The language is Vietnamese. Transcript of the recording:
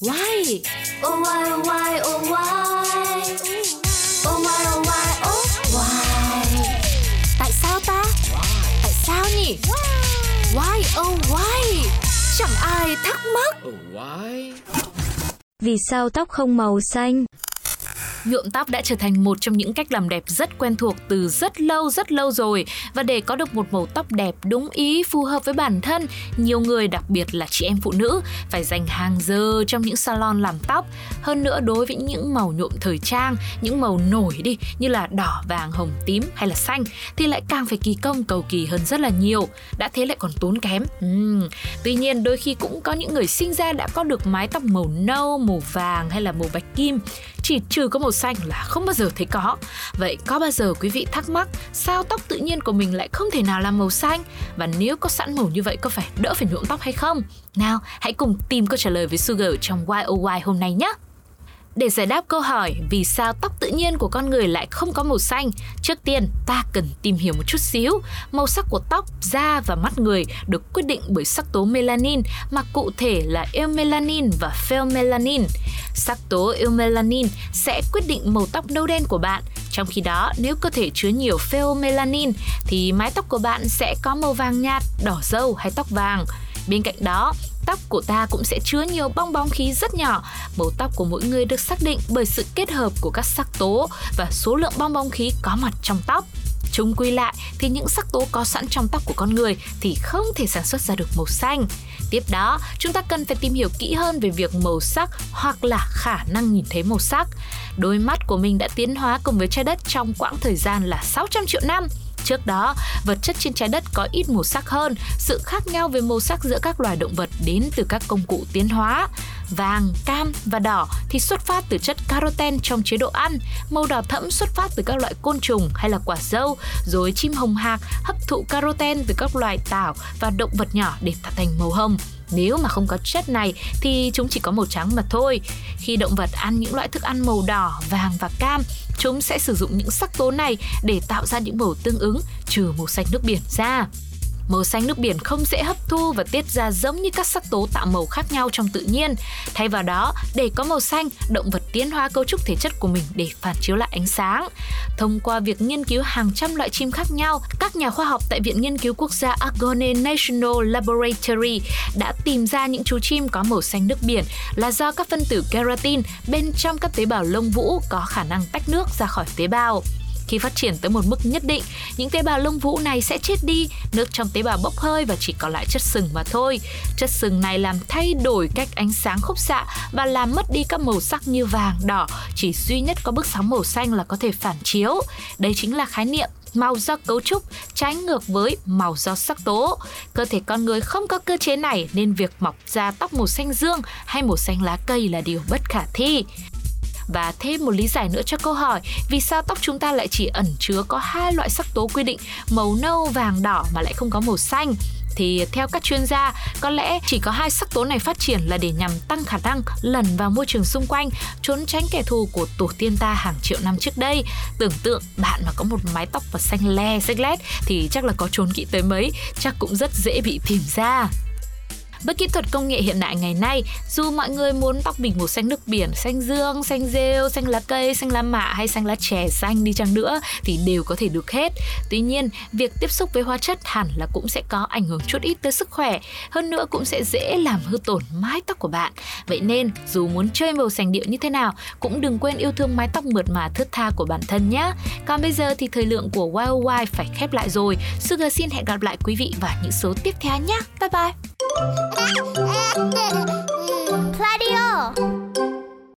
Why? Oh why oh why oh why Oh why oh why oh why Tại sao ta? Tại sao nhỉ? Why oh why? Chẳng ai thắc mắc. Oh, why? Vì sao tóc không màu xanh? Nhuộm tóc đã trở thành một trong những cách làm đẹp rất quen thuộc từ rất lâu rất lâu rồi và để có được một màu tóc đẹp đúng ý phù hợp với bản thân, nhiều người đặc biệt là chị em phụ nữ phải dành hàng giờ trong những salon làm tóc. Hơn nữa đối với những màu nhuộm thời trang, những màu nổi đi như là đỏ, vàng, hồng, tím hay là xanh thì lại càng phải kỳ công cầu kỳ hơn rất là nhiều. Đã thế lại còn tốn kém. Uhm. Tuy nhiên đôi khi cũng có những người sinh ra đã có được mái tóc màu nâu, màu vàng hay là màu bạch kim chỉ trừ có màu xanh là không bao giờ thấy có. Vậy có bao giờ quý vị thắc mắc sao tóc tự nhiên của mình lại không thể nào là màu xanh? Và nếu có sẵn màu như vậy có phải đỡ phải nhuộm tóc hay không? Nào, hãy cùng tìm câu trả lời với Sugar trong YOY hôm nay nhé! Để giải đáp câu hỏi vì sao tóc tự nhiên của con người lại không có màu xanh, trước tiên ta cần tìm hiểu một chút xíu. Màu sắc của tóc, da và mắt người được quyết định bởi sắc tố melanin mà cụ thể là eumelanin và pheomelanin. Sắc tố eumelanin sẽ quyết định màu tóc nâu đen của bạn. Trong khi đó, nếu cơ thể chứa nhiều pheomelanin thì mái tóc của bạn sẽ có màu vàng nhạt, đỏ dâu hay tóc vàng. Bên cạnh đó, tóc của ta cũng sẽ chứa nhiều bong bóng khí rất nhỏ. Màu tóc của mỗi người được xác định bởi sự kết hợp của các sắc tố và số lượng bong bóng khí có mặt trong tóc. Chung quy lại thì những sắc tố có sẵn trong tóc của con người thì không thể sản xuất ra được màu xanh. Tiếp đó, chúng ta cần phải tìm hiểu kỹ hơn về việc màu sắc hoặc là khả năng nhìn thấy màu sắc. Đôi mắt của mình đã tiến hóa cùng với trái đất trong quãng thời gian là 600 triệu năm. Trước đó, vật chất trên trái đất có ít màu sắc hơn, sự khác nhau về màu sắc giữa các loài động vật đến từ các công cụ tiến hóa. Vàng, cam và đỏ thì xuất phát từ chất caroten trong chế độ ăn, màu đỏ thẫm xuất phát từ các loại côn trùng hay là quả dâu, rồi chim hồng hạc hấp thụ caroten từ các loài tảo và động vật nhỏ để tạo thành màu hồng. Nếu mà không có chất này thì chúng chỉ có màu trắng mà thôi. Khi động vật ăn những loại thức ăn màu đỏ, vàng và cam, chúng sẽ sử dụng những sắc tố này để tạo ra những màu tương ứng trừ màu xanh nước biển ra. Màu xanh nước biển không dễ hấp thu và tiết ra giống như các sắc tố tạo màu khác nhau trong tự nhiên. Thay vào đó, để có màu xanh, động vật tiến hóa cấu trúc thể chất của mình để phản chiếu lại ánh sáng. Thông qua việc nghiên cứu hàng trăm loại chim khác nhau, các nhà khoa học tại Viện Nghiên cứu Quốc gia Argonne National Laboratory đã tìm ra những chú chim có màu xanh nước biển là do các phân tử keratin bên trong các tế bào lông vũ có khả năng tách nước ra khỏi tế bào. Khi phát triển tới một mức nhất định, những tế bào lông vũ này sẽ chết đi, nước trong tế bào bốc hơi và chỉ còn lại chất sừng mà thôi. Chất sừng này làm thay đổi cách ánh sáng khúc xạ và làm mất đi các màu sắc như vàng, đỏ, chỉ duy nhất có bức sóng màu xanh là có thể phản chiếu. Đây chính là khái niệm màu do cấu trúc trái ngược với màu do sắc tố. Cơ thể con người không có cơ chế này nên việc mọc ra tóc màu xanh dương hay màu xanh lá cây là điều bất khả thi. Và thêm một lý giải nữa cho câu hỏi vì sao tóc chúng ta lại chỉ ẩn chứa có hai loại sắc tố quy định màu nâu, vàng, đỏ mà lại không có màu xanh? Thì theo các chuyên gia có lẽ chỉ có hai sắc tố này phát triển là để nhằm tăng khả năng lẩn vào môi trường xung quanh trốn tránh kẻ thù của tổ tiên ta hàng triệu năm trước đây. Tưởng tượng bạn mà có một mái tóc và xanh le xanh lét thì chắc là có trốn kỹ tới mấy chắc cũng rất dễ bị tìm ra với kỹ thuật công nghệ hiện đại ngày nay, dù mọi người muốn tóc mình một xanh nước biển, xanh dương, xanh rêu, xanh lá cây, xanh lá mạ hay xanh lá chè xanh đi chăng nữa thì đều có thể được hết. Tuy nhiên, việc tiếp xúc với hóa chất hẳn là cũng sẽ có ảnh hưởng chút ít tới sức khỏe, hơn nữa cũng sẽ dễ làm hư tổn mái tóc của bạn. Vậy nên, dù muốn chơi màu sành điệu như thế nào, cũng đừng quên yêu thương mái tóc mượt mà thướt tha của bản thân nhé. Còn bây giờ thì thời lượng của YOY phải khép lại rồi. Sugar xin hẹn gặp lại quý vị vào những số tiếp theo nhé. Bye bye! Claudio.